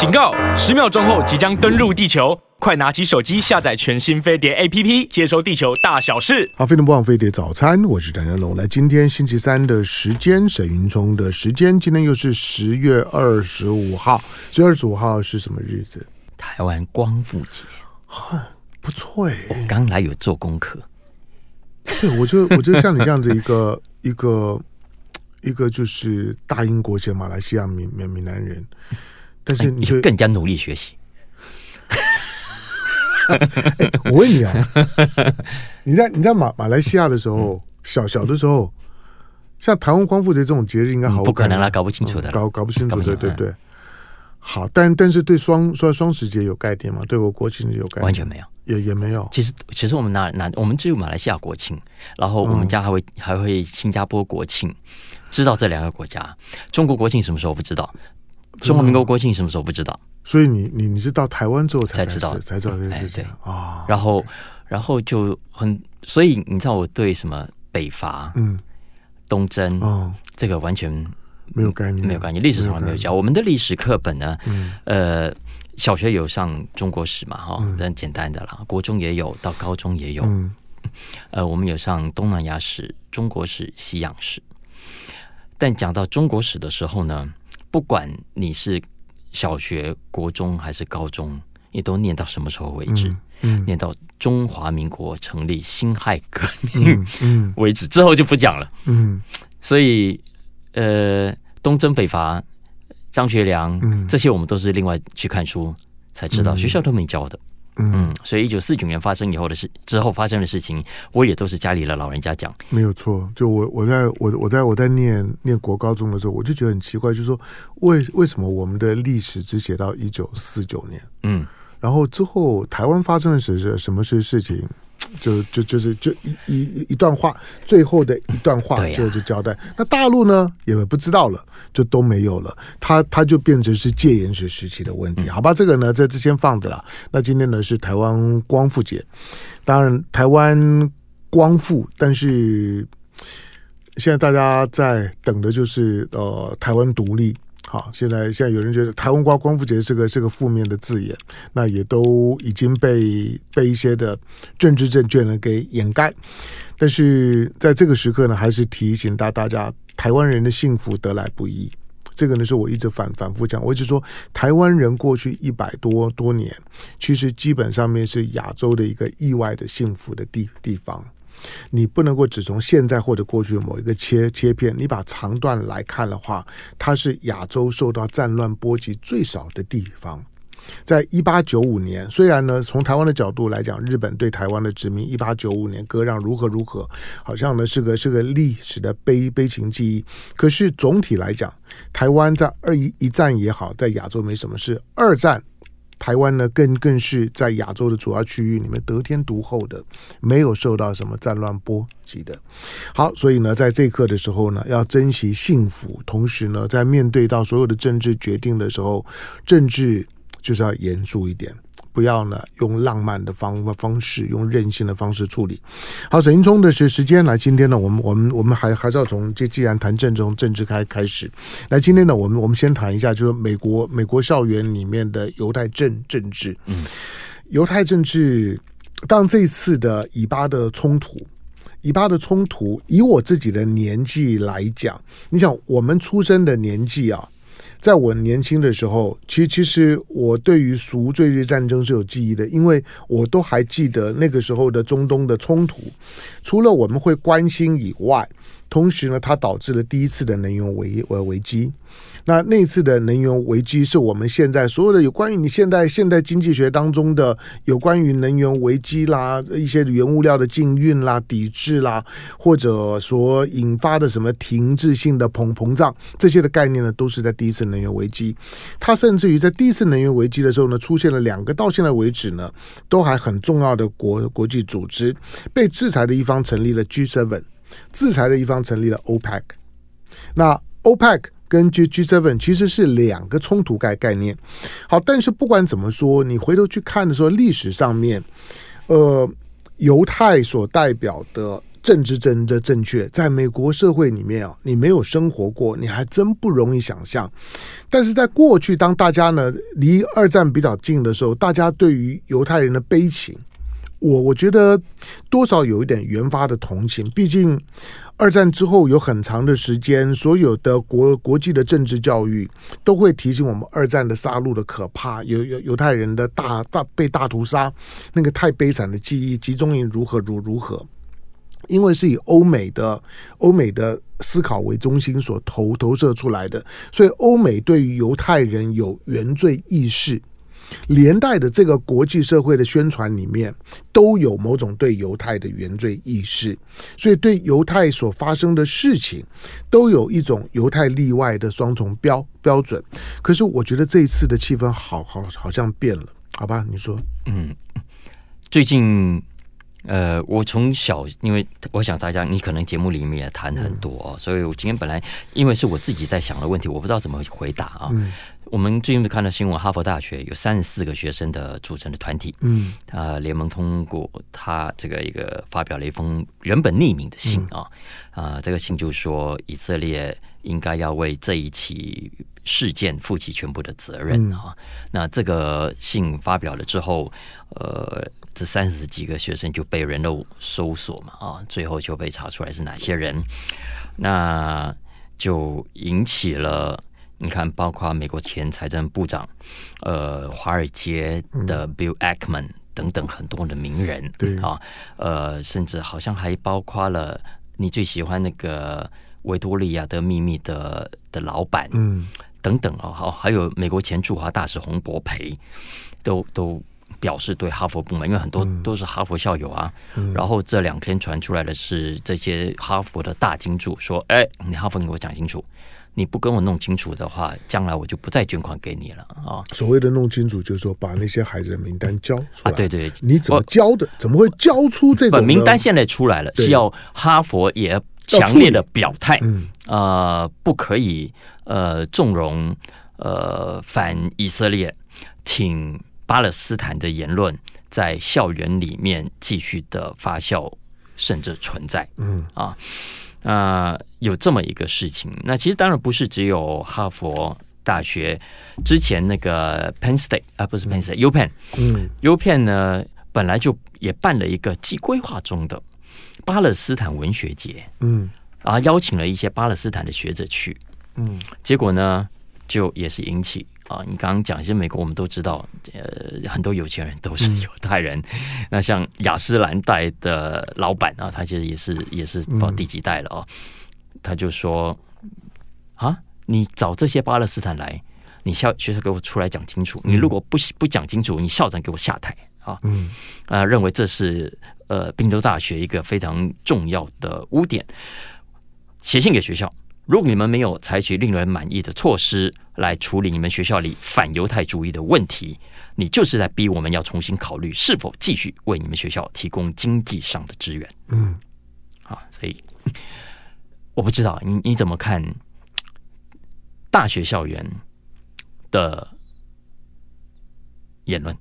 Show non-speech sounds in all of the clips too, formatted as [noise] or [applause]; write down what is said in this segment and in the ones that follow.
警告！十秒钟后即将登陆地球，快拿起手机下载全新飞碟 APP，接收地球大小事。好，飞碟不忘飞碟早餐，我是谭家龙。来，今天星期三的时间，沈云聪的时间，今天又是十月二十五号。十月二十五号是什么日子？台湾光复节。哼，不错哎。我刚来有做功课。对，我就我就像你这样子一个一个一个就是大英国籍马来西亚闽闽闽南人，但是你就更加努力学习。欸、[laughs] 我问你啊，你在你在马马来西亚的时候，小小的时候，像台湾光复节这种节日，应该好、嗯、不可能啦，搞不清楚的，搞搞不清楚，对对对。好，但但是对双双双十节有概念吗？对我国庆有概念？完全没有，也也没有。其实其实我们哪哪我们只有马来西亚国庆，然后我们家还会、嗯、还会新加坡国庆，知道这两个国家。中国国庆什么时候不知道？中华民国国庆什么时候不知道？所以你你你是到台湾之后才，才知道才知道这件事情啊、哦。然后然后就很，所以你知道我对什么北伐、嗯，东征，哦，这个完全。没有概念，没有概念，历史从来没有教。我们的历史课本呢，嗯、呃，小学有上中国史嘛，哈、嗯，很简单的啦。国中也有，到高中也有。嗯、呃，我们有上东南亚史、中国史、西洋史。但讲到中国史的时候呢，不管你是小学、国中还是高中，你都念到什么时候为止？嗯嗯、念到中华民国成立、辛亥革命嗯为止，之后就不讲了。嗯，所以。呃，东征北伐，张学良、嗯，这些我们都是另外去看书才知道，嗯、学校都没教的。嗯，嗯所以一九四九年发生以后的事，之后发生的事情，我也都是家里的老人家讲。没有错，就我我在我我在我在念念国高中的时候，我就觉得很奇怪，就是说为为什么我们的历史只写到一九四九年？嗯，然后之后台湾发生的是什么事事情？就就就是就一一一段话，最后的一段话就就交代。那大陆呢也不知道了，就都没有了。它它就变成是戒严时时期的问题，好吧？这个呢在之前放着了。那今天呢是台湾光复节，当然台湾光复，但是现在大家在等的就是呃台湾独立。好，现在现在有人觉得台湾光光复节是个是个负面的字眼，那也都已经被被一些的政治正确呢给掩盖。但是在这个时刻呢，还是提醒大大家，台湾人的幸福得来不易。这个呢是我一直反反复讲，我一直说台湾人过去一百多多年，其实基本上面是亚洲的一个意外的幸福的地地方。你不能够只从现在或者过去某一个切切片，你把长段来看的话，它是亚洲受到战乱波及最少的地方。在一八九五年，虽然呢从台湾的角度来讲，日本对台湾的殖民一八九五年割让如何如何，好像呢是个是个历史的悲悲情记忆。可是总体来讲，台湾在二一一战也好，在亚洲没什么事。二战。台湾呢，更更是在亚洲的主要区域里面得天独厚的，没有受到什么战乱波及的。好，所以呢，在这一刻的时候呢，要珍惜幸福，同时呢，在面对到所有的政治决定的时候，政治就是要严肃一点。不要呢，用浪漫的方方式，用任性的方式处理。好，沈云聪的是时间来，今天呢，我们我们我们还还是要从这既然谈政治，从政治开开始。来，今天呢，我们我们先谈一下，就是美国美国校园里面的犹太政政治。嗯，犹太政治，当这次的以巴的冲突，以巴的冲突，以我自己的年纪来讲，你想我们出生的年纪啊。在我年轻的时候，其实其实我对于赎罪日战争是有记忆的，因为我都还记得那个时候的中东的冲突，除了我们会关心以外，同时呢，它导致了第一次的能源危危危机。那那次的能源危机是我们现在所有的有关于你现在现代经济学当中的有关于能源危机啦，一些原物料的禁运啦、抵制啦，或者说引发的什么停滞性的膨膨胀这些的概念呢，都是在第一次能源危机。它甚至于在第一次能源危机的时候呢，出现了两个到现在为止呢都还很重要的国国际组织，被制裁的一方成立了 G7，制裁的一方成立了 OPEC。那 OPEC。跟 G G Seven 其实是两个冲突概概念，好，但是不管怎么说，你回头去看的时候，历史上面，呃，犹太所代表的政治正的正确，在美国社会里面啊，你没有生活过，你还真不容易想象。但是在过去，当大家呢离二战比较近的时候，大家对于犹太人的悲情，我我觉得多少有一点原发的同情。毕竟二战之后有很长的时间，所有的国国际的政治教育都会提醒我们二战的杀戮的可怕，犹犹犹太人的大大被大屠杀，那个太悲惨的记忆，集中营如何如如何。因为是以欧美的欧美的思考为中心所投投射出来的，所以欧美对于犹太人有原罪意识，连带的这个国际社会的宣传里面都有某种对犹太的原罪意识，所以对犹太所发生的事情都有一种犹太例外的双重标标准。可是我觉得这一次的气氛好好好像变了，好吧？你说，嗯，最近。呃，我从小，因为我想大家，你可能节目里面也谈很多哦，所以我今天本来因为是我自己在想的问题，我不知道怎么回答啊。嗯、我们最近看到新闻，哈佛大学有三十四个学生的组成的团体，嗯，啊，联盟通过他这个一个发表了一封原本匿名的信啊，嗯、啊，这个信就说以色列应该要为这一起事件负起全部的责任啊。嗯、那这个信发表了之后，呃。这三十几个学生就被人肉搜索嘛，啊，最后就被查出来是哪些人，那就引起了你看，包括美国前财政部长，呃，华尔街的 Bill Ackman 等等很多的名人，对啊，呃，甚至好像还包括了你最喜欢那个维多利亚的秘密的的老板，嗯，等等哦，好，还有美国前驻华大使洪博培，都都。表示对哈佛不满，因为很多都是哈佛校友啊。嗯嗯、然后这两天传出来的是这些哈佛的大金主说：“哎，你哈佛你给我讲清楚，你不跟我弄清楚的话，将来我就不再捐款给你了啊。”所谓的弄清楚，就是说把那些孩子的名单交出来。啊，对对，你怎么交的？怎么会交出这种名单？现在出来了，是要哈佛也强烈的表态，嗯、呃，不可以呃纵容呃反以色列挺。巴勒斯坦的言论在校园里面继续的发酵，甚至存在。嗯啊，那有这么一个事情。那其实当然不是只有哈佛大学之前那个 Penn State 啊，不是 Penn State，U Penn。嗯，U Penn 呢本来就也办了一个既规划中的巴勒斯坦文学节。嗯，啊，邀请了一些巴勒斯坦的学者去。嗯，结果呢就也是引起。啊，你刚刚讲，其实美国我们都知道，呃，很多有钱人都是犹太人。嗯、那像雅诗兰黛的老板啊，他其实也是也是不知道第几代了哦。嗯、他就说：“啊，你找这些巴勒斯坦来，你校学校给我出来讲清楚。你如果不不讲清楚，你校长给我下台啊！”嗯，啊，认为这是呃宾州大学一个非常重要的污点，写信给学校。如果你们没有采取令人满意的措施来处理你们学校里反犹太主义的问题，你就是在逼我们要重新考虑是否继续为你们学校提供经济上的支援。嗯，好，所以我不知道你你怎么看大学校园的言论？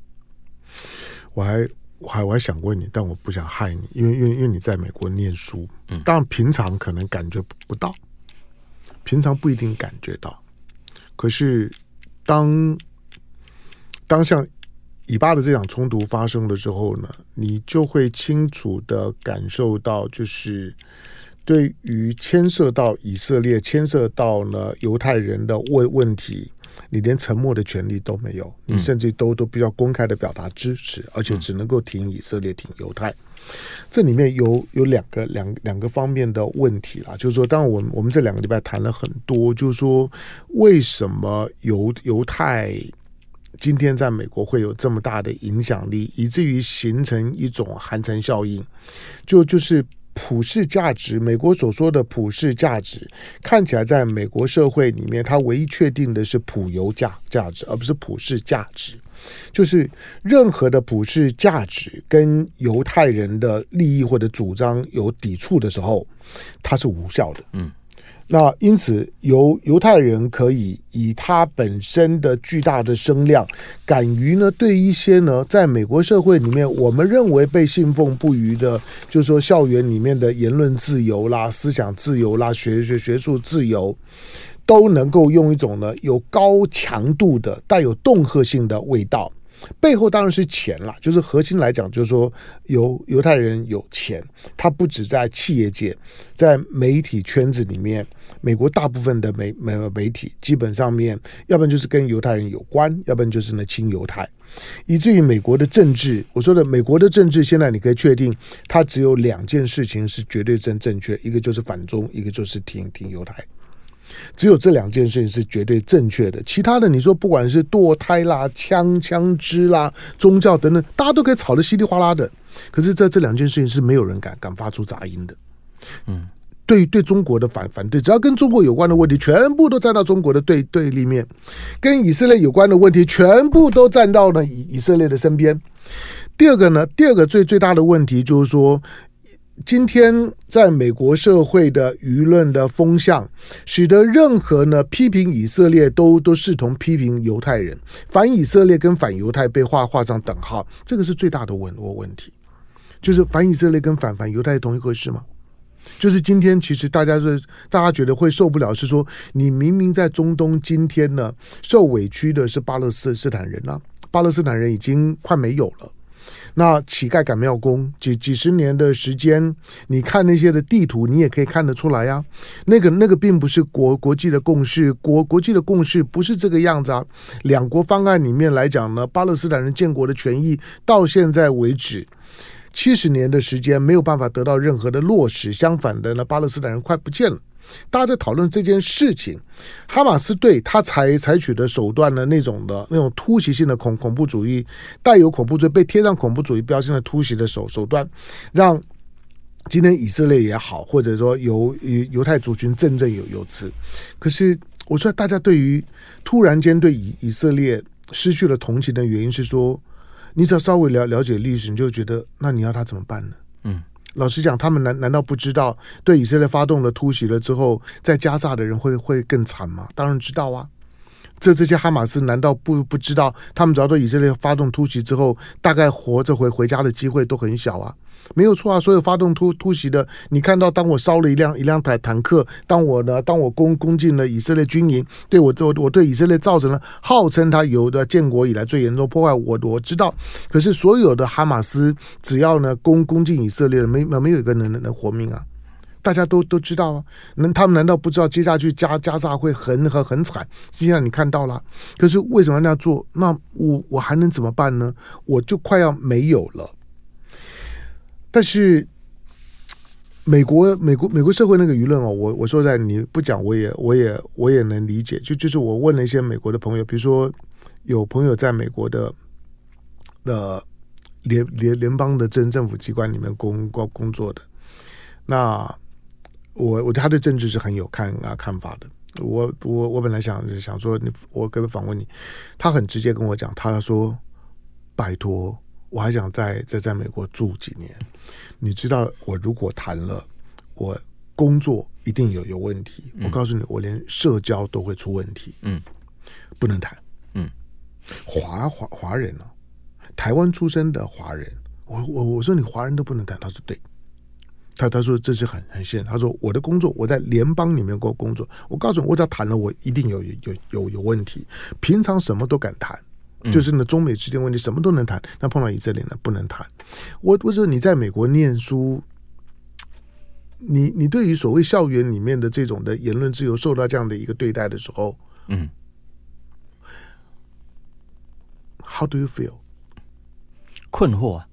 我还我还我还想问你，但我不想害你，因为因为因为你在美国念书，嗯，当然平常可能感觉不到。平常不一定感觉到，可是当当像以巴的这场冲突发生了之后呢，你就会清楚的感受到，就是对于牵涉到以色列、牵涉到呢犹太人的问问题，你连沉默的权利都没有，你甚至都都比较公开的表达支持，而且只能够挺以色列、挺犹太。这里面有有两个两两个方面的问题啦，就是说，当然我们我们这两个礼拜谈了很多，就是说，为什么犹犹太今天在美国会有这么大的影响力，以至于形成一种寒蝉效应，就就是。普世价值，美国所说的普世价值，看起来在美国社会里面，它唯一确定的是普犹价价值，而不是普世价值。就是任何的普世价值跟犹太人的利益或者主张有抵触的时候，它是无效的。嗯，那因此，犹犹太人可以以他本身的巨大的声量，敢于呢对一些呢在美国社会里面我们认为被信奉不渝的，就是说校园里面的言论自由啦、思想自由啦、学学学术自由，都能够用一种呢有高强度的、带有恫吓性的味道。背后当然是钱了，就是核心来讲，就是说犹犹太人有钱，他不止在企业界，在媒体圈子里面，美国大部分的媒媒媒体基本上面，要不然就是跟犹太人有关，要不然就是呢亲犹太，以至于美国的政治，我说的美国的政治，现在你可以确定，它只有两件事情是绝对正正确，一个就是反中，一个就是挺挺犹太。只有这两件事情是绝对正确的，其他的你说不管是堕胎啦、枪枪支啦、宗教等等，大家都可以吵得稀里哗啦的。可是这这两件事情是没有人敢敢发出杂音的。嗯，对对中国的反反对，只要跟中国有关的问题，全部都站到中国的对对立面；跟以色列有关的问题，全部都站到了以以色列的身边。第二个呢，第二个最最大的问题就是说。今天在美国社会的舆论的风向，使得任何呢批评以色列都都视同批评犹太人，反以色列跟反犹太被画画上等号，这个是最大的问问题。就是反以色列跟反反犹太同一回事吗？就是今天其实大家是大家觉得会受不了，是说你明明在中东今天呢受委屈的是巴勒斯斯坦人啊，巴勒斯坦人已经快没有了。那乞丐赶庙工，几几十年的时间，你看那些的地图，你也可以看得出来呀。那个那个并不是国国际的共识，国国际的共识不是这个样子啊。两国方案里面来讲呢，巴勒斯坦人建国的权益到现在为止七十年的时间没有办法得到任何的落实。相反的呢，巴勒斯坦人快不见了。大家在讨论这件事情，哈马斯对他采采取的手段呢，那种的那种突袭性的恐恐怖主义，带有恐怖罪被贴上恐怖主义标签的突袭的手手段，让今天以色列也好，或者说犹犹犹太族群振振有有词。可是我说，大家对于突然间对以以色列失去了同情的原因是说，你只要稍微了了解历史，你就觉得那你要他怎么办呢？老实讲，他们难难道不知道对以色列发动了突袭了之后，在加萨的人会会更惨吗？当然知道啊。这这些哈马斯难道不不知道，他们只要对以色列发动突袭之后，大概活着回回家的机会都很小啊？没有错啊，所有发动突突袭的，你看到，当我烧了一辆一辆坦坦克，当我呢，当我攻攻进了以色列军营，对我我我对以色列造成了号称他有的建国以来最严重破坏，我我知道。可是所有的哈马斯，只要呢攻攻进以色列，没没有一个人能能活命啊。大家都都知道啊，那他们难道不知道接下去加加沙会很很很惨？就像你看到了，可是为什么要那样做？那我我还能怎么办呢？我就快要没有了。但是美国美国美国社会那个舆论哦，我我说在你不讲，我也我也我也能理解。就就是我问了一些美国的朋友，比如说有朋友在美国的的联联联邦的政政府机关里面工工工作的，那。我我对他对政治是很有看啊看法的。我我我本来想想说，我可不可以访问你？他很直接跟我讲，他说：“拜托，我还想再再在美国住几年。你知道，我如果谈了，我工作一定有有问题。我告诉你，我连社交都会出问题。嗯，不能谈。嗯，华华华人呢、啊？台湾出生的华人，我我我说你华人都不能谈，他说对。”他他说这是很很现实。他说我的工作我在联邦里面过工作，我告诉你，我只要谈了，我一定有有有有问题。平常什么都敢谈，就是呢中美之间问题什么都能谈，那碰到以色列呢不能谈。我我说你在美国念书，你你对于所谓校园里面的这种的言论自由受到这样的一个对待的时候，嗯，How do you feel？困惑啊？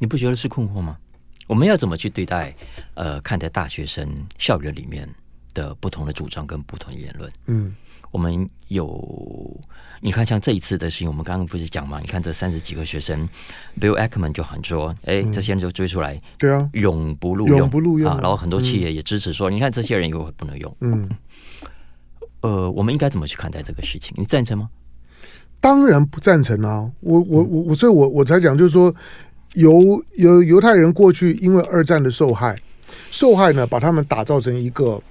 你不觉得是困惑吗？我们要怎么去对待？呃，看待大学生校园里面的不同的主张跟不同的言论。嗯，我们有你看，像这一次的事情，我们刚刚不是讲嘛？你看这三十几个学生，Bill Ackman 就喊说：“哎，这些人就追出来，对啊，永不录用，永不录用啊！”然后很多企业也支持说：“你看这些人以后不能用。”嗯，呃，我们应该怎么去看待这个事情？你赞成吗？当然不赞成啊！我我我我，所以我我才讲，就是说。犹犹犹太人过去因为二战的受害，受害呢把他们打造成一个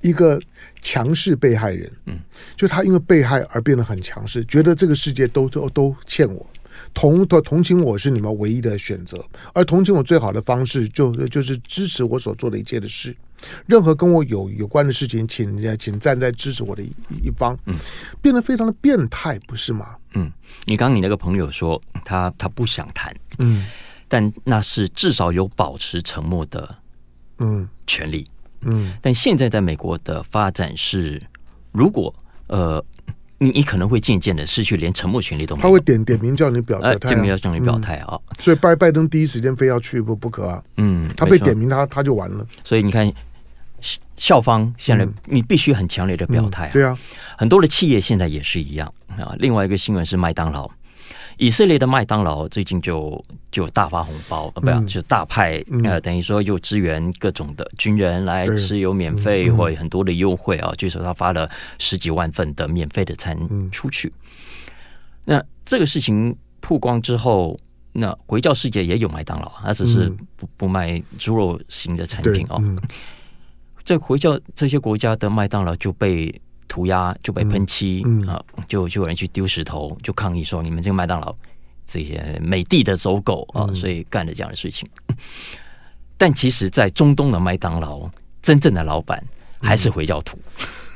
一个强势被害人，嗯，就他因为被害而变得很强势，觉得这个世界都都都欠我，同同同情我是你们唯一的选择，而同情我最好的方式就就是支持我所做的一切的事，任何跟我有有关的事情，请请站在支持我的一一方，嗯，变得非常的变态，不是吗？嗯，你刚刚你那个朋友说他他不想谈，嗯，但那是至少有保持沉默的，嗯，权利。嗯，但现在在美国的发展是，如果呃，你你可能会渐渐的失去连沉默权利都没有。他会点点名叫你表态、啊，点名要叫你表态啊。所以拜拜登第一时间非要去不不可啊。嗯，他被点名他他就完了。所以你看，校方现在你必须很强烈的表态、啊嗯。对啊，很多的企业现在也是一样啊。另外一个新闻是麦当劳。以色列的麦当劳最近就就大发红包，呃，不要就大派呃，等于说又支援各种的军人来吃，有免费或很多的优惠啊。据说他发了十几万份的免费的餐出去。那这个事情曝光之后，那回教世界也有麦当劳，他只是不不卖猪肉型的产品哦。在回教这些国家的麦当劳就被。涂鸦就被喷漆、嗯。嗯、啊，就就有人去丢石头，就抗议说你们这个麦当劳这些美帝的走狗啊，所以干了这样的事情。嗯、[laughs] 但其实，在中东的麦当劳，真正的老板还是回教徒，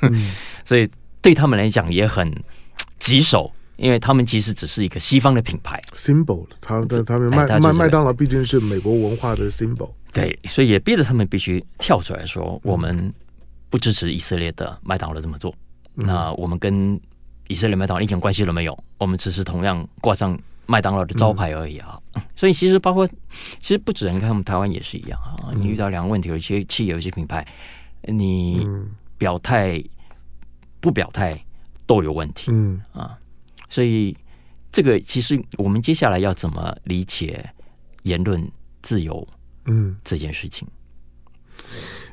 嗯、[laughs] 所以对他们来讲也很棘手，因为他们其实只是一个西方的品牌。symbol，他的他们麦麦麦当劳毕竟是美国文化的 symbol，对，所以也逼着他们必须跳出来说，我们不支持以色列的麦当劳这么做。那我们跟以色列麦当劳一点关系都没有，我们只是同样挂上麦当劳的招牌而已啊。嗯、[laughs] 所以其实包括其实不止，你看我们台湾也是一样啊。你遇到两个问题，有些企业、有些品牌，你表态不表态都有问题。嗯啊，所以这个其实我们接下来要怎么理解言论自由？嗯，这件事情。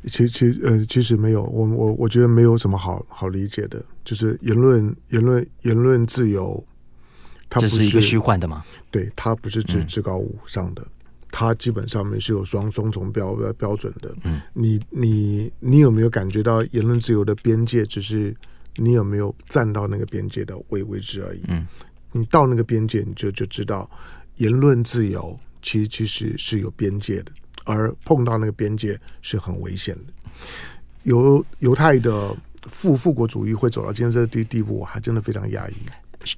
其其呃，其实没有，我我我觉得没有什么好好理解的，就是言论言论言论自由，它不是，是一个虚幻的吗？对，它不是至至高无上的，嗯、它基本上面是有双双重标标准的。嗯，你你你有没有感觉到言论自由的边界？只是你有没有站到那个边界的位位置而已。嗯，你到那个边界，你就就知道言论自由其实其实是有边界的。而碰到那个边界是很危险的。犹犹太的复复国主义会走到今天这地地步，我还真的非常压抑。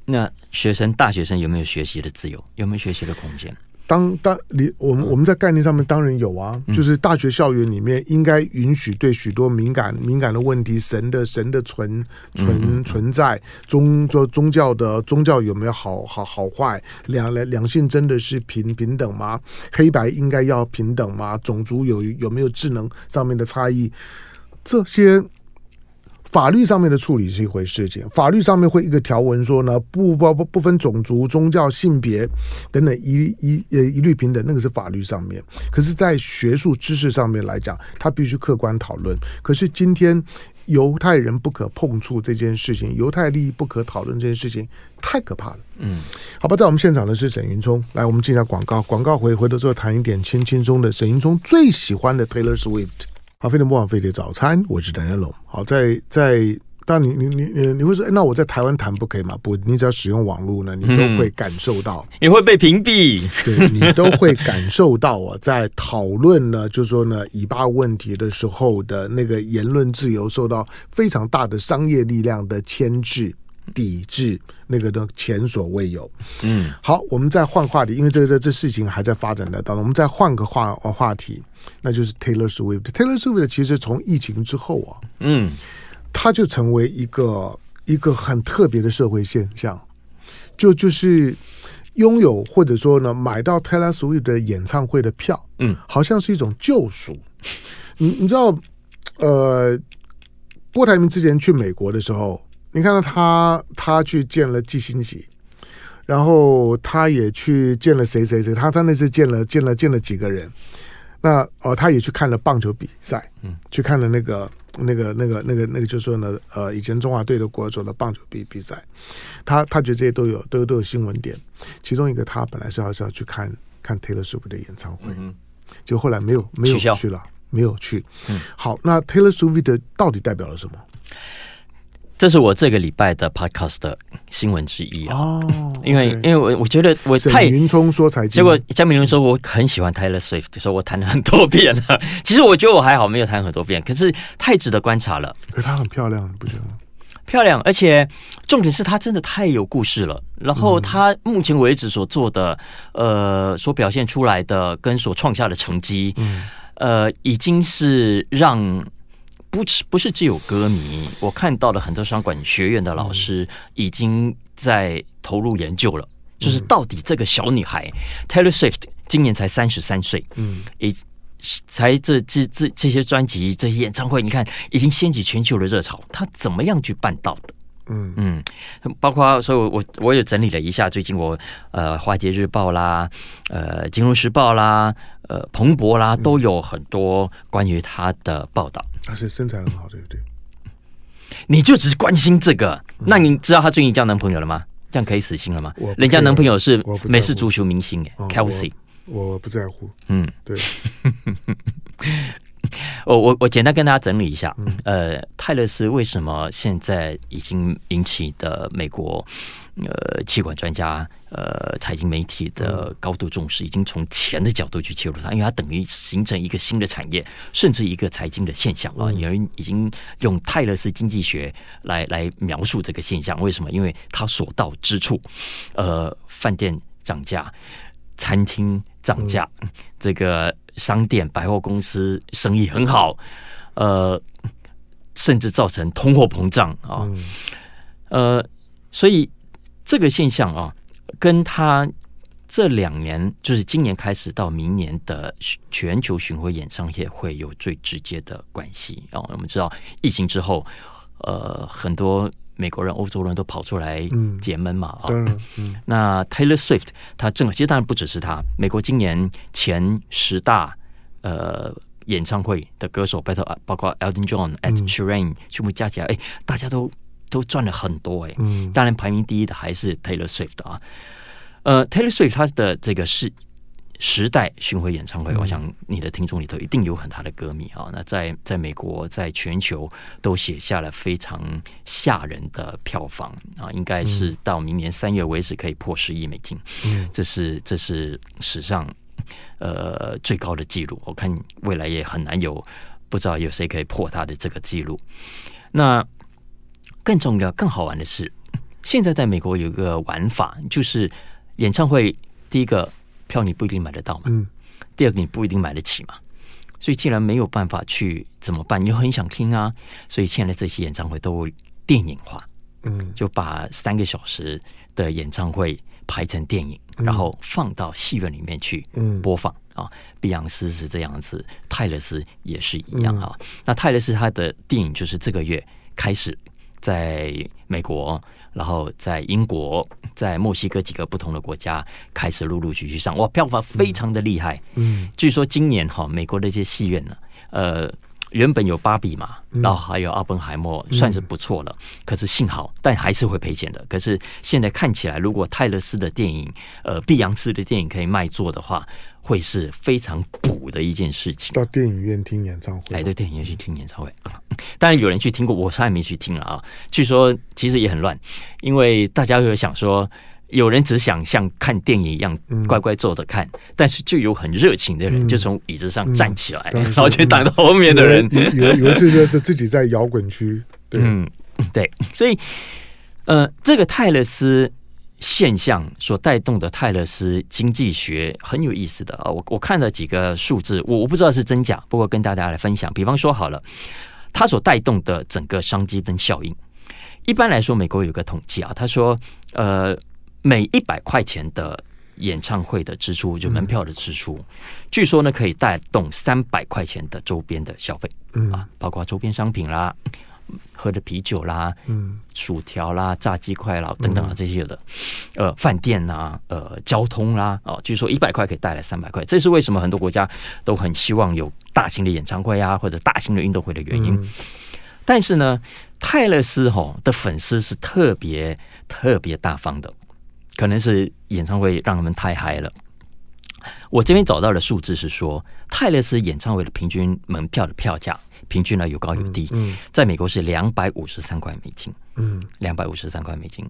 那学生大学生有没有学习的自由？有没有学习的空间？当当你我们我们在概念上面当然有啊，就是大学校园里面应该允许对许多敏感敏感的问题，神的神的存存存在，宗宗宗教的宗教有没有好好好坏？两两两性真的是平平等吗？黑白应该要平等吗？种族有有没有智能上面的差异？这些。法律上面的处理是一回事情，法律上面会一个条文说呢，不不不不分种族、宗教、性别等等一一呃一律平等，那个是法律上面。可是，在学术知识上面来讲，他必须客观讨论。可是今天犹太人不可碰触这件事情，犹太利益不可讨论这件事情，太可怕了。嗯，好吧，在我们现场的是沈云聪，来，我们进一下广告，广告回回头之后谈一点轻轻松的，沈云聪最喜欢的 Taylor Swift。好，飞碟模仿飞碟早餐，我是邓家龙。好，在在，当你你你你你会说，那我在台湾谈不可以吗？不，你只要使用网络呢，你都会感受到，你会被屏蔽，对，你都会感受到啊，在讨论呢，就是说呢，以巴问题的时候的那个言论自由受到非常大的商业力量的牵制。抵制那个的前所未有。嗯，好，我们再换话题，因为这个这这事情还在发展的当中。我们再换个话话题，那就是 Taylor Swift。Taylor Swift 其实从疫情之后啊，嗯，他就成为一个一个很特别的社会现象，就就是拥有或者说呢，买到 Taylor Swift 的演唱会的票，嗯，好像是一种救赎。你你知道，呃，郭台铭之前去美国的时候。你看到他，他去见了季辛吉，然后他也去见了谁谁谁，他他那次见了见了见了几个人，那哦，他也去看了棒球比赛，嗯，去看了那个那个那个那个那个，就是说呢，呃，以前中华队的国手的棒球比比赛，他他觉得这些都有都有都有新闻点，其中一个他本来是要是要去看看 Taylor Swift 的演唱会，嗯，就后来没有没有去了。没有去。嗯，好，那 Taylor Swift 到底代表了什么？这是我这个礼拜的 podcast 的新闻之一啊。哦，因为因为我我觉得我太沈云聪说财经，结果江明伦说我很喜欢 Taylor Swift，说我谈了很多遍了。[laughs] 其实我觉得我还好，没有谈很多遍，可是太值得观察了。可是她很漂亮，你不觉得吗？漂亮，而且重点是她真的太有故事了。然后她目前为止所做的，呃，所表现出来的跟所创下的成绩，嗯，呃，已经是让不是不是只有歌迷，我看到了很多商管学院的老师已经在投入研究了，就是到底这个小女孩 Taylor Swift 今年才三十三岁，嗯，已。才这这这这些专辑、这些演唱会，你看已经掀起全球的热潮。她怎么样去办到的？嗯嗯，包括所以我，我我也整理了一下，最近我呃《华尔街日报》啦，呃《金融时报》啦，呃彭博啦，都有很多关于他的报道。而且身材很好，对不对？你就只是关心这个？那你知道他最近交男朋友了吗？这样可以死心了吗？人家男朋友是美式足球明星哎，Kelsey。我不在乎，嗯，对，[laughs] 我我我简单跟大家整理一下，嗯、呃，泰勒斯为什么现在已经引起的美国呃气管专家呃财经媒体的高度重视，已经从钱的角度去切入它，因为它等于形成一个新的产业，甚至一个财经的现象啊，有人已经用泰勒斯经济学来来描述这个现象，为什么？因为它所到之处，呃，饭店涨价。餐厅涨价，嗯、这个商店百货公司生意很好，呃，甚至造成通货膨胀啊，嗯、呃，所以这个现象啊，跟他这两年，就是今年开始到明年的全球巡回演唱会会有最直接的关系啊。我们知道疫情之后，呃，很多。美国人、欧洲人都跑出来解闷嘛啊！嗯嗯、那 Taylor Swift 他正其实当然不只是他，美国今年前十大呃演唱会的歌手，包括包括 Elton John、Ed Sheeran 全部加起来，哎，大家都都赚了很多哎。嗯、当然排名第一的还是 Taylor Swift 啊。呃，Taylor Swift 他的这个是。时代巡回演唱会，我想你的听众里头一定有很大的歌迷啊。那在在美国，在全球都写下了非常吓人的票房啊，应该是到明年三月为止可以破十亿美金。嗯，这是这是史上呃最高的记录。我看未来也很难有，不知道有谁可以破他的这个记录。那更重要、更好玩的是，现在在美国有一个玩法，就是演唱会第一个。票你不一定买得到嘛，嗯，第二个你不一定买得起嘛，所以既然没有办法去怎么办？你又很想听啊，所以现在这些演唱会都电影化，嗯，就把三个小时的演唱会拍成电影，然后放到戏院里面去播放啊。碧昂斯是这样子，泰勒斯也是一样啊。那泰勒斯他的电影就是这个月开始在美国。然后在英国、在墨西哥几个不同的国家开始陆陆续续上，哇，票房非常的厉害。嗯，据说今年哈，美国的一些戏院呢，呃，原本有芭比嘛，然后还有奥本海默，算是不错了。可是幸好，但还是会赔钱的。可是现在看起来，如果泰勒斯的电影，呃，碧昂斯的电影可以卖座的话。会是非常补的一件事情。到电影院听演唱会，哎，对，电影院去听演唱会。[laughs] 当然有人去听过，我从来没去听了啊。据说其实也很乱，因为大家会想说，有人只想像看电影一样乖乖坐着看，嗯、但是就有很热情的人就从椅子上站起来，嗯、然后去挡到后面的人。有有，有一次就自己在摇滚区，对嗯，对，所以呃，这个泰勒斯。现象所带动的泰勒斯经济学很有意思的啊，我我看了几个数字，我我不知道是真假，不过跟大家来分享。比方说好了，它所带动的整个商机跟效应，一般来说，美国有个统计啊，他说，呃，每一百块钱的演唱会的支出，就门票的支出，嗯、据说呢可以带动三百块钱的周边的消费，嗯。啊，包括周边商品啦。喝的啤酒啦，嗯，薯条啦，炸鸡块啦，等等啊，这些有的，呃，饭店呐，呃，交通啦，哦，据说一百块可以带来三百块，这是为什么很多国家都很希望有大型的演唱会啊，或者大型的运动会的原因。嗯、但是呢，泰勒斯吼的粉丝是特别特别大方的，可能是演唱会让他们太嗨了，我这边找到的数字是说，泰勒斯演唱会的平均门票的票价，平均呢有高有低。嗯，嗯在美国是两百五十三块美金。嗯，两百五十三块美金，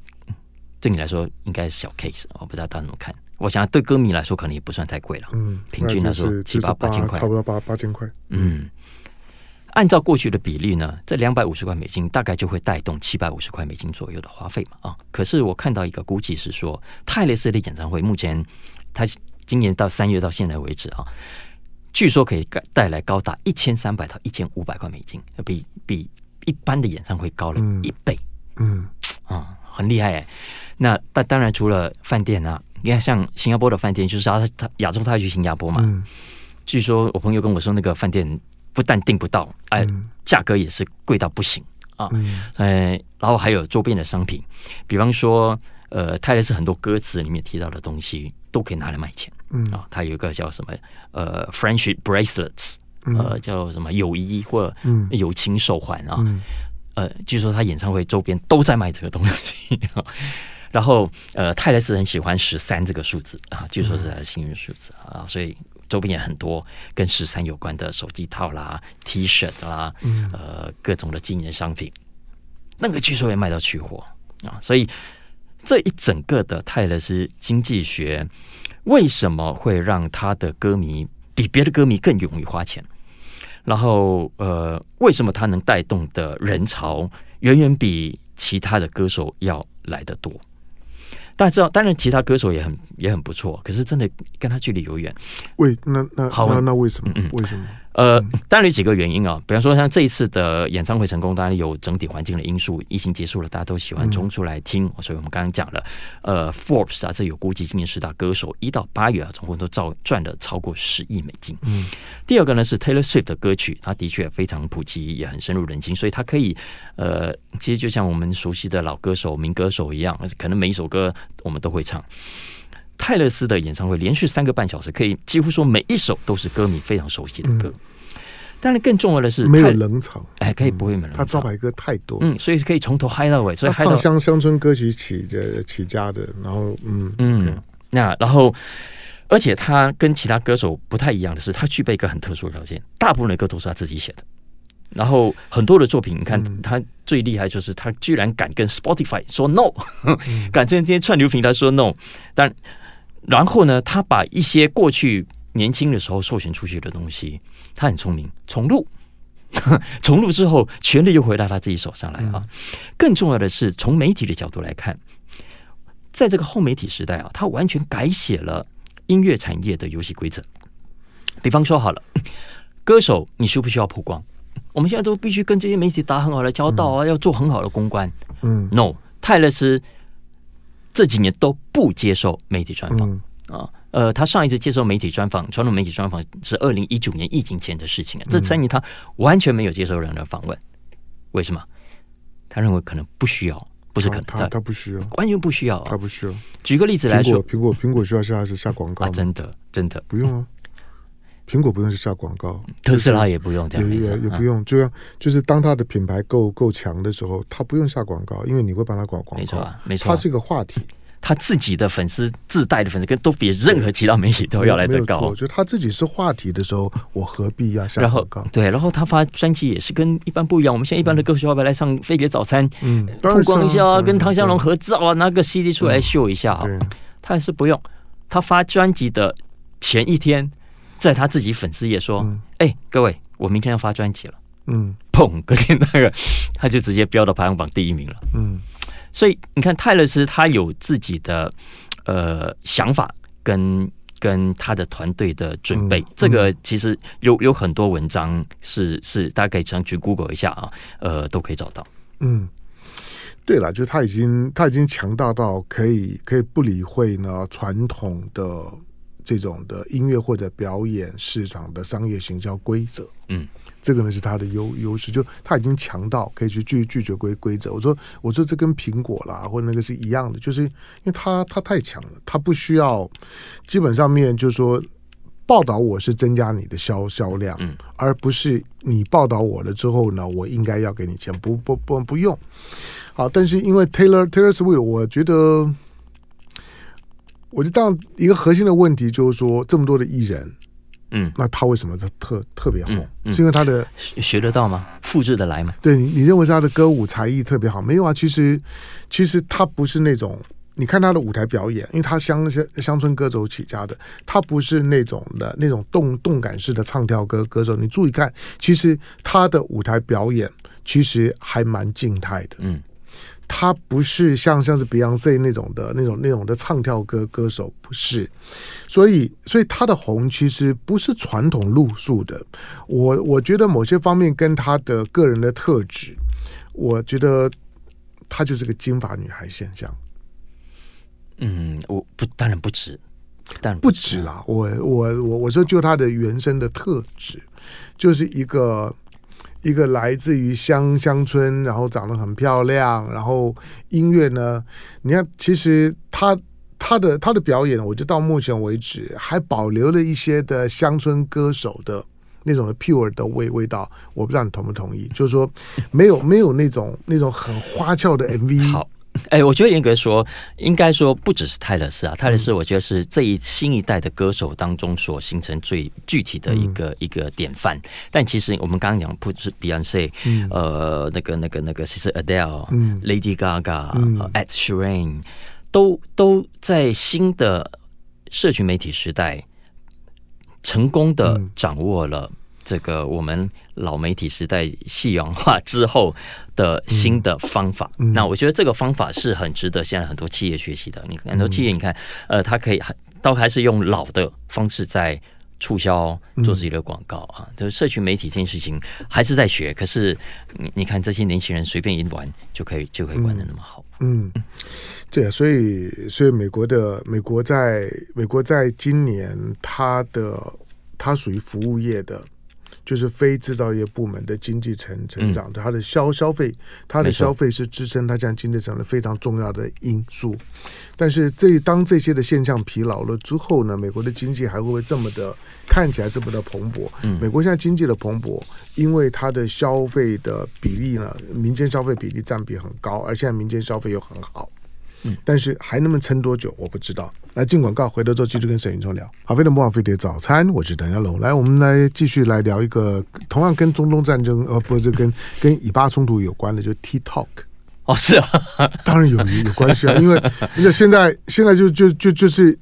对你来说应该是小 case，我不知道大家怎么看。我想对歌迷来说可能也不算太贵了。嗯，平均来说七八八千块，差不多八八千块。嗯，按照过去的比例呢，这两百五十块美金大概就会带动七百五十块美金左右的花费嘛。啊，可是我看到一个估计是说，泰勒斯的演唱会目前他。今年到三月到现在为止啊，据说可以带来高达一千三百到一千五百块美金，比比一般的演唱会高了一倍。嗯，啊、嗯，很厉害哎。那但当然除了饭店啊，你看像新加坡的饭店，就是他他亚洲他要去新加坡嘛。嗯、据说我朋友跟我说，那个饭店不但订不到，哎，价格也是贵到不行啊。嗯，然后还有周边的商品，比方说。呃，泰勒斯很多歌词里面提到的东西都可以拿来卖钱。嗯啊，他有一个叫什么呃，friendship bracelets，呃，叫什么友谊或友情手环啊。嗯、呃，据说他演唱会周边都在卖这个东西。然后呃，泰勒斯很喜欢十三这个数字啊，据说是他的幸运数字啊，所以周边也很多跟十三有关的手机套啦、T 恤啦，呃，各种的纪念商品，那个据说也卖到去货啊，所以。这一整个的泰勒斯经济学，为什么会让他的歌迷比别的歌迷更勇于花钱？然后，呃，为什么他能带动的人潮远远比其他的歌手要来得多？大家知道，当然其他歌手也很也很不错，可是真的跟他距离有远。为那那好那那为什么？嗯嗯，为什么？呃，当然有几个原因啊，比方说像这一次的演唱会成功，当然有整体环境的因素。疫情结束了，大家都喜欢冲出来听，嗯、所以我们刚刚讲了，呃，Forbes 啊，这有估计，今年十大歌手一到八月啊，总共都造赚了超过十亿美金。嗯，第二个呢是 Taylor Swift 的歌曲，它的确非常普及，也很深入人心，所以它可以，呃，其实就像我们熟悉的老歌手、民歌手一样，可能每一首歌我们都会唱。泰勒斯的演唱会连续三个半小时，可以几乎说每一首都是歌迷非常熟悉的歌。但是，更重要的是没有冷场，哎，可以不会没冷场。他招牌歌太多，嗯，所以可以从头嗨到尾。所以唱乡乡村歌曲起起家的，然后嗯嗯，那然后，而且他跟其他歌手不太一样的是，他具备一个很特殊的条件，大部分的歌都是他自己写的。然后很多的作品，你看他最厉害就是他居然敢跟 Spotify 说 no，[laughs] 敢跟这些串流平台说 no。但然后呢，他把一些过去年轻的时候授权出去的东西，他很聪明，重录，[laughs] 重录之后，权力又回到他自己手上来啊。更重要的是，从媒体的角度来看，在这个后媒体时代啊，他完全改写了音乐产业的游戏规则。比方说，好了，歌手你需不需要曝光？我们现在都必须跟这些媒体打很好的交道啊，要做很好的公关。嗯，no，泰勒斯。这几年都不接受媒体专访。啊、嗯，呃，他上一次接受媒体专访，传统媒体专访是二零一九年疫情前的事情啊。这三年他完全没有接受任何的访问，为什么？他认为可能不需要，不是可能，他他，他不需要，完全不需要、啊，他不需要。举个例子来说，苹果苹果需要下是下广告、啊、真的真的。不用啊。苹果不用去下广告，特斯拉也不用，也也也不用。就像就是当它的品牌够够强的时候，它不用下广告，因为你会帮他广广告。没错，没错，它是一个话题。他自己的粉丝自带的粉丝，跟都比任何其他媒体都要来得高。就他自己是话题的时候，我何必要下广告？对，然后他发专辑也是跟一般不一样。我们现在一般的歌手要不要来上《飞碟早餐》？嗯，曝光一下啊，跟唐湘龙合照啊，拿个 CD 出来秀一下啊。他还是不用。他发专辑的前一天，在他自己粉丝页说：“哎，各位，我明天要发专辑了。”嗯，砰，隔 [laughs] 天那个他就直接飙到排行榜第一名了。嗯。所以你看，泰勒斯他有自己的呃想法跟跟他的团队的准备，这个其实有有很多文章是是大家可以常去 Google 一下啊，呃，都可以找到。嗯，对了，就他已经他已经强大到可以可以不理会呢传统的这种的音乐或者表演市场的商业行销规则。嗯。这个呢是它的优优势，就他已经强到可以去拒拒绝规规则。我说我说这跟苹果啦或者那个是一样的，就是因为他他太强了，他不需要基本上面就是说报道我是增加你的销销量，嗯，而不是你报道我了之后呢，我应该要给你钱，不不不不用。好，但是因为 Taylor Taylor Swift，我觉得我就当一个核心的问题就是说，这么多的艺人，嗯，那他为什么他特特别红？嗯嗯是因为他的学得到吗？复制的来吗？对你，你认为是他的歌舞才艺特别好？没有啊，其实其实他不是那种。你看他的舞台表演，因为他乡乡乡村歌手起家的，他不是那种的那种动动感式的唱跳歌歌手。你注意看，其实他的舞台表演其实还蛮静态的。嗯，他不是像像是 Beyonce 那种的那种那种的唱跳歌歌手，不是。所以，所以他的红其实不是传统路数的。我我觉得某些方面跟他的个人的特质，我觉得他就是个金发女孩现象。嗯，我不当然不止，但不止啦。我我我我说，就他的原生的特质，就是一个一个来自于乡乡村，然后长得很漂亮，然后音乐呢，你看，其实他他的他的表演，我就到目前为止还保留了一些的乡村歌手的那种的 pure 的味味道。我不知道你同不同意，就是说没有没有那种那种很花俏的 MV。好。[laughs] 哎，我觉得严格说，应该说不只是泰勒斯啊，泰勒斯我觉得是这一新一代的歌手当中所形成最具体的一个、嗯、一个典范。但其实我们刚刚讲不是 Beyonce，、嗯、呃，那个那个那个其实 Adele、嗯、Lady Gaga、嗯、Ed Sheeran 都都在新的社群媒体时代成功的掌握了这个我们老媒体时代夕阳化之后。的新的方法，嗯、那我觉得这个方法是很值得现在很多企业学习的。你很多企业，你看，呃，它可以都还是用老的方式在促销做自己的广告啊。就是社群媒体这件事情还是在学，可是你你看这些年轻人随便一玩就可以就可以玩的那么好。嗯，对啊，所以所以美国的美国在美国在今年它的它属于服务业的。就是非制造业部门的经济成成长的，它的消消费，它的消费是支撑它这样经济成长的非常重要的因素。但是这当这些的现象疲劳了之后呢，美国的经济还会不会这么的看起来这么的蓬勃？美国现在经济的蓬勃，因为它的消费的比例呢，民间消费比例占比很高，而现在民间消费又很好。但是还能不能撑多久，我不知道。来进广告，回头之后继续跟沈云聪聊。好，飞的摩尔飞碟早餐，我是邓家龙。来，我们来继续来聊一个同样跟中东战争，呃，不是跟跟以巴冲突有关的，就 TikTok。哦，是啊，当然有有关系啊，因为因为现在现在就就就就是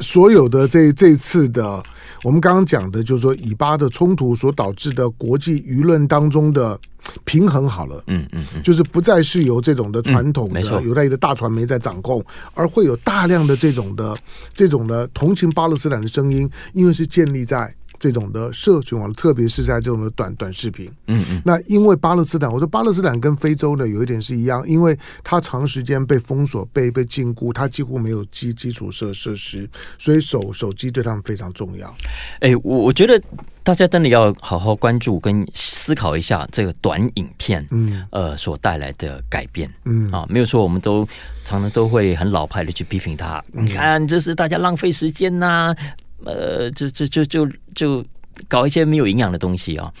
所有的这这次的。我们刚刚讲的，就是说以巴的冲突所导致的国际舆论当中的平衡好了，嗯嗯，就是不再是由这种的传统的犹太裔的大传媒在掌控，而会有大量的这种的这种的同情巴勒斯坦的声音，因为是建立在。这种的社群网，特别是在这种的短短视频，嗯嗯，那因为巴勒斯坦，我说巴勒斯坦跟非洲呢有一点是一样，因为它长时间被封锁、被被禁锢，它几乎没有基基础设设施，所以手手机对他们非常重要。哎，我我觉得大家真的要好好关注跟思考一下这个短影片，嗯。呃所带来的改变，嗯。啊，没有错，我们都常常都会很老派的去批评他，你看这是大家浪费时间呐、啊。呃，就就就就就搞一些没有营养的东西啊！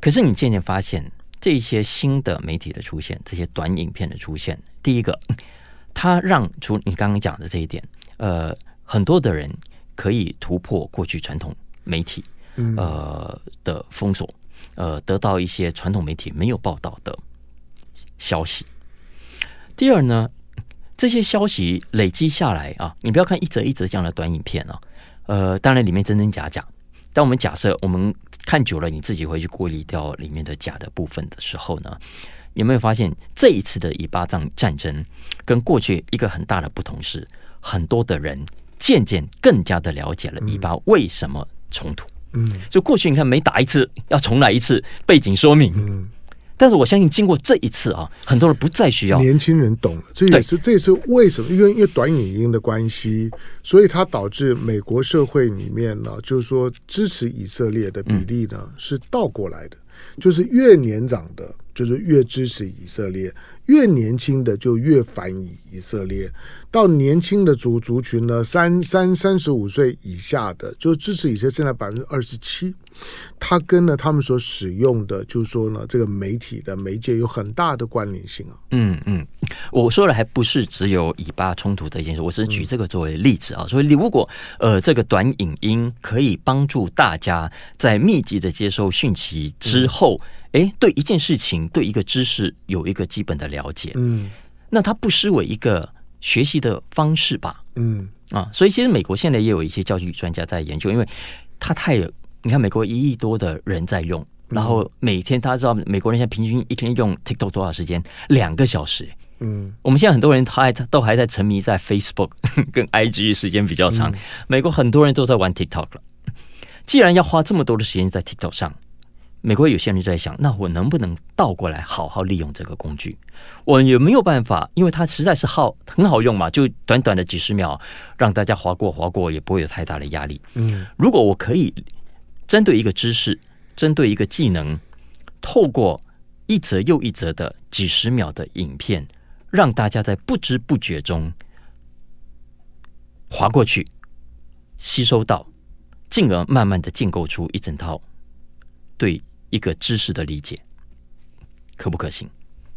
可是你渐渐发现，这些新的媒体的出现，这些短影片的出现，第一个，它让出你刚刚讲的这一点，呃，很多的人可以突破过去传统媒体呃的封锁，呃，得到一些传统媒体没有报道的消息。第二呢，这些消息累积下来啊，你不要看一则一则这样的短影片啊。呃，当然里面真真假假，但我们假设我们看久了，你自己会去过滤掉里面的假的部分的时候呢，有没有发现这一次的以巴战战争跟过去一个很大的不同是，很多的人渐渐更加的了解了以巴为什么冲突。嗯，就过去你看每打一次要重来一次背景说明。嗯。但是我相信，经过这一次啊，很多人不再需要年轻人懂了，这也是这也是为什么？因为因为短影音的关系，所以它导致美国社会里面呢，就是说支持以色列的比例呢是倒过来的，就是越年长的就是越支持以色列，越年轻的就越反以以色列。到年轻的族族群呢，三三三十五岁以下的就支持以色列，现在百分之二十七。它跟呢他们所使用的，就是说呢，这个媒体的媒介有很大的关联性啊。嗯嗯，我说的还不是只有以巴冲突这件事，我是举这个作为例子啊。所以你如果呃这个短影音可以帮助大家在密集的接收讯息之后。嗯哎，对一件事情，对一个知识有一个基本的了解，嗯，那它不失为一个学习的方式吧，嗯啊，所以其实美国现在也有一些教育专家在研究，因为它太有，你看美国一亿多的人在用，然后每天他知道美国人现在平均一天用 TikTok 多少时间？两个小时，嗯，我们现在很多人他还都还在沉迷在 Facebook [laughs] 跟 IG 时间比较长，美国很多人都在玩 TikTok 了，既然要花这么多的时间在 TikTok 上。美国有些人就在想，那我能不能倒过来好好利用这个工具？我有没有办法？因为它实在是好很好用嘛，就短短的几十秒，让大家划过划过，也不会有太大的压力。嗯，如果我可以针对一个知识，针对一个技能，透过一则又一则的几十秒的影片，让大家在不知不觉中划过去，吸收到，进而慢慢的建构出一整套对。一个知识的理解可不可行？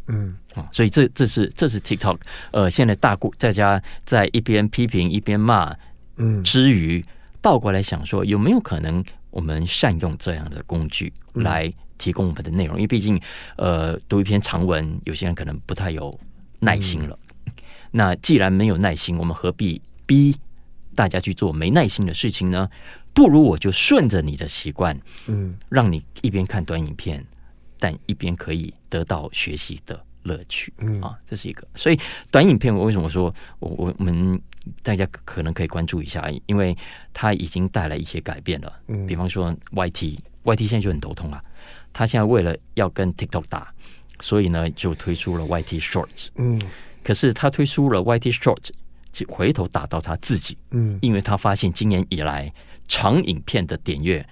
嗯啊，所以这这是这是 TikTok，呃，现在大过大家在一边批评一边骂，嗯，之余倒过来想说，有没有可能我们善用这样的工具来提供我们的内容？因为毕竟，呃，读一篇长文，有些人可能不太有耐心了。那既然没有耐心，我们何必逼大家去做没耐心的事情呢？不如我就顺着你的习惯，嗯，让你一边看短影片，但一边可以得到学习的乐趣，嗯啊，这是一个。所以短影片，我为什么说我我我们大家可能可以关注一下，因为它已经带来一些改变了。嗯，比方说 YT，YT 现在就很头痛啊。他现在为了要跟 TikTok 打，所以呢就推出了 YT Shorts。嗯，可是他推出了 YT Shorts，就回头打到他自己。嗯，因为他发现今年以来。长影片的点阅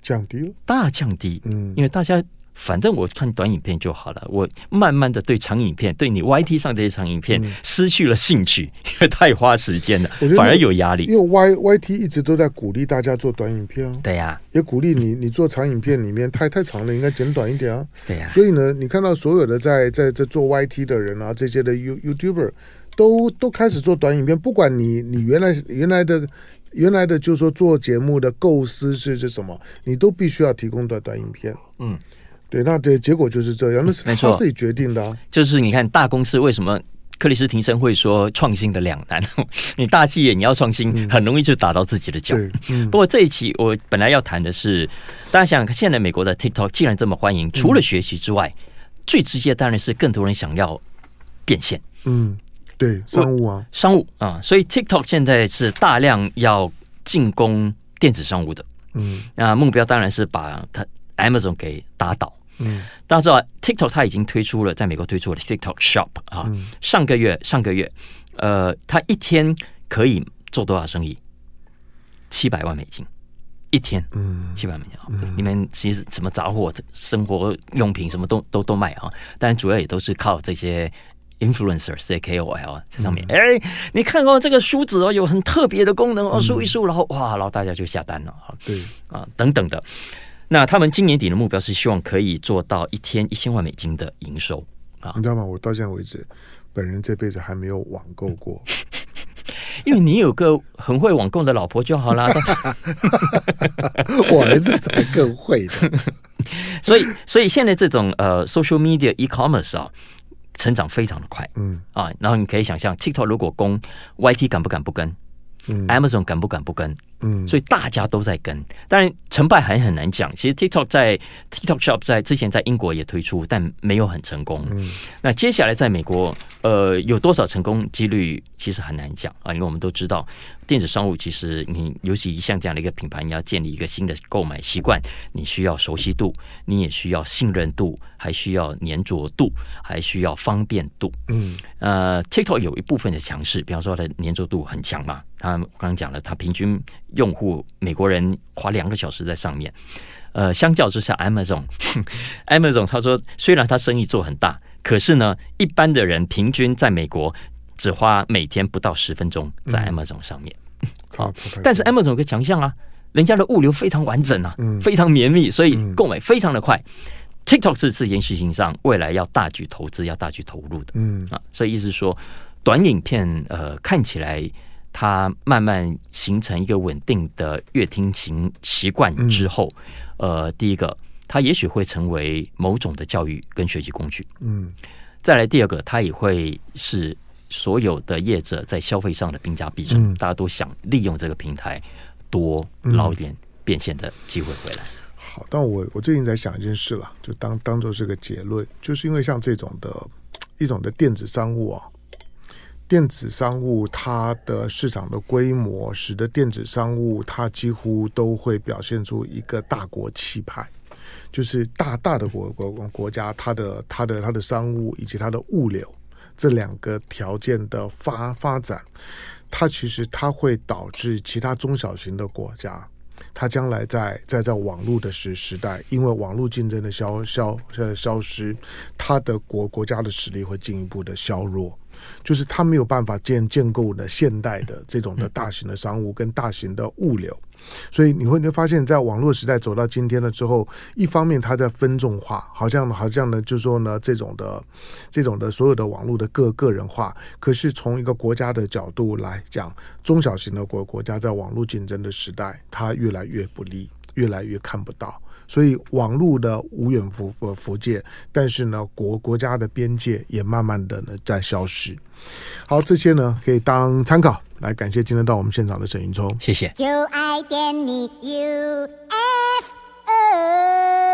降低了，大降低。嗯，因为大家反正我看短影片就好了，我慢慢的对长影片，对你 YT 上这些长影片失去了兴趣，[laughs] 因为太花时间了，反而有压力。因为 Y YT 一直都在鼓励大家做短影片啊，对呀，也鼓励你，你做长影片里面太太长了，应该剪短一点啊，对呀。所以呢，你看到所有的在在这做 YT 的人啊，这些的 You YouTuber 都都开始做短影片，不管你你原来原来的。原来的就是说做节目的构思是是什么，你都必须要提供短短影片。嗯，对，那这结果就是这样，那是他自己决定的啊。就是你看大公司为什么克里斯廷森会说创新的两难？[laughs] 你大企业你要创新，很容易就打到自己的脚。嗯，不过这一期我本来要谈的是，大家想现在美国的 TikTok 既然这么欢迎，除了学习之外，最直接当然是更多人想要变现。嗯。对，商务啊，商务啊，所以 TikTok 现在是大量要进攻电子商务的，嗯，那目标当然是把它 Amazon 给打倒，嗯，大家知道 TikTok 它已经推出了，在美国推出了 TikTok Shop 啊，嗯、上个月上个月，呃，它一天可以做多少生意？七百万美金。一天，嗯，七百万美金，嗯、里面其实什么杂货、生活用品什么都都都卖啊，但主要也都是靠这些。Influencers 在 KOL 在上面，哎、嗯欸，你看哦，这个梳子哦，有很特别的功能哦，梳一梳，然后哇，然后大家就下单了啊，对啊，等等的。那他们今年底的目标是希望可以做到一天一千万美金的营收啊，你知道吗？我到现在为止，本人这辈子还没有网购过，[laughs] 因为你有个很会网购的老婆就好啦。[laughs] 我儿子才更会的，[laughs] 所以，所以现在这种呃，social media e-commerce 啊。成长非常的快，嗯啊，然后你可以想象，TikTok 如果攻，YT 敢不敢不跟？嗯，Amazon 敢不敢不跟？嗯，所以大家都在跟，当然成败还很难讲。其实 TikTok 在 TikTok Shop 在之前在英国也推出，但没有很成功。嗯，那接下来在美国，呃，有多少成功几率其实很难讲啊，因为我们都知道电子商务其实你尤其像这样的一个品牌，你要建立一个新的购买习惯，你需要熟悉度，你也需要信任度，还需要粘着度，还需要方便度。嗯，呃，TikTok 有一部分的强势，比方说它的粘着度很强嘛。他刚刚讲了，他平均用户美国人花两个小时在上面，呃，相较之下，Amazon，Amazon [laughs] 他说，虽然他生意做很大，可是呢，一般的人平均在美国只花每天不到十分钟在 Amazon 上面。好，[laughs] 但是 Amazon 有个强项啊，人家的物流非常完整啊，非常绵密，所以购买非常的快。TikTok 是这件事情上未来要大举投资、要大举投入的。嗯啊，所以意思是说，短影片呃看起来它慢慢形成一个稳定的乐听型习惯之后，呃，第一个它也许会成为某种的教育跟学习工具。嗯，再来第二个，它也会是所有的业者在消费上的兵家必争，大家都想利用这个平台多捞一点变现的机会回来。好，但我我最近在想一件事了，就当当做是个结论，就是因为像这种的一种的电子商务啊，电子商务它的市场的规模，使得电子商务它几乎都会表现出一个大国气派，就是大大的国国国家，它的它的它的商务以及它的物流这两个条件的发发展，它其实它会导致其他中小型的国家。它将来在在在网络的时时代，因为网络竞争的消消呃消失，它的国国家的实力会进一步的削弱。就是它没有办法建建构的现代的这种的大型的商务跟大型的物流，所以你会你会发现，在网络时代走到今天了之后，一方面它在分众化，好像好像呢，就是说呢，这种的这种的所有的网络的个个人化，可是从一个国家的角度来讲，中小型的国国家在网络竞争的时代，它越来越不利，越来越看不到。所以网络的无远佛佛界，但是呢，国国家的边界也慢慢的呢在消失。好，这些呢可以当参考。来，感谢今天到我们现场的沈云聪，谢谢。就爱点你。O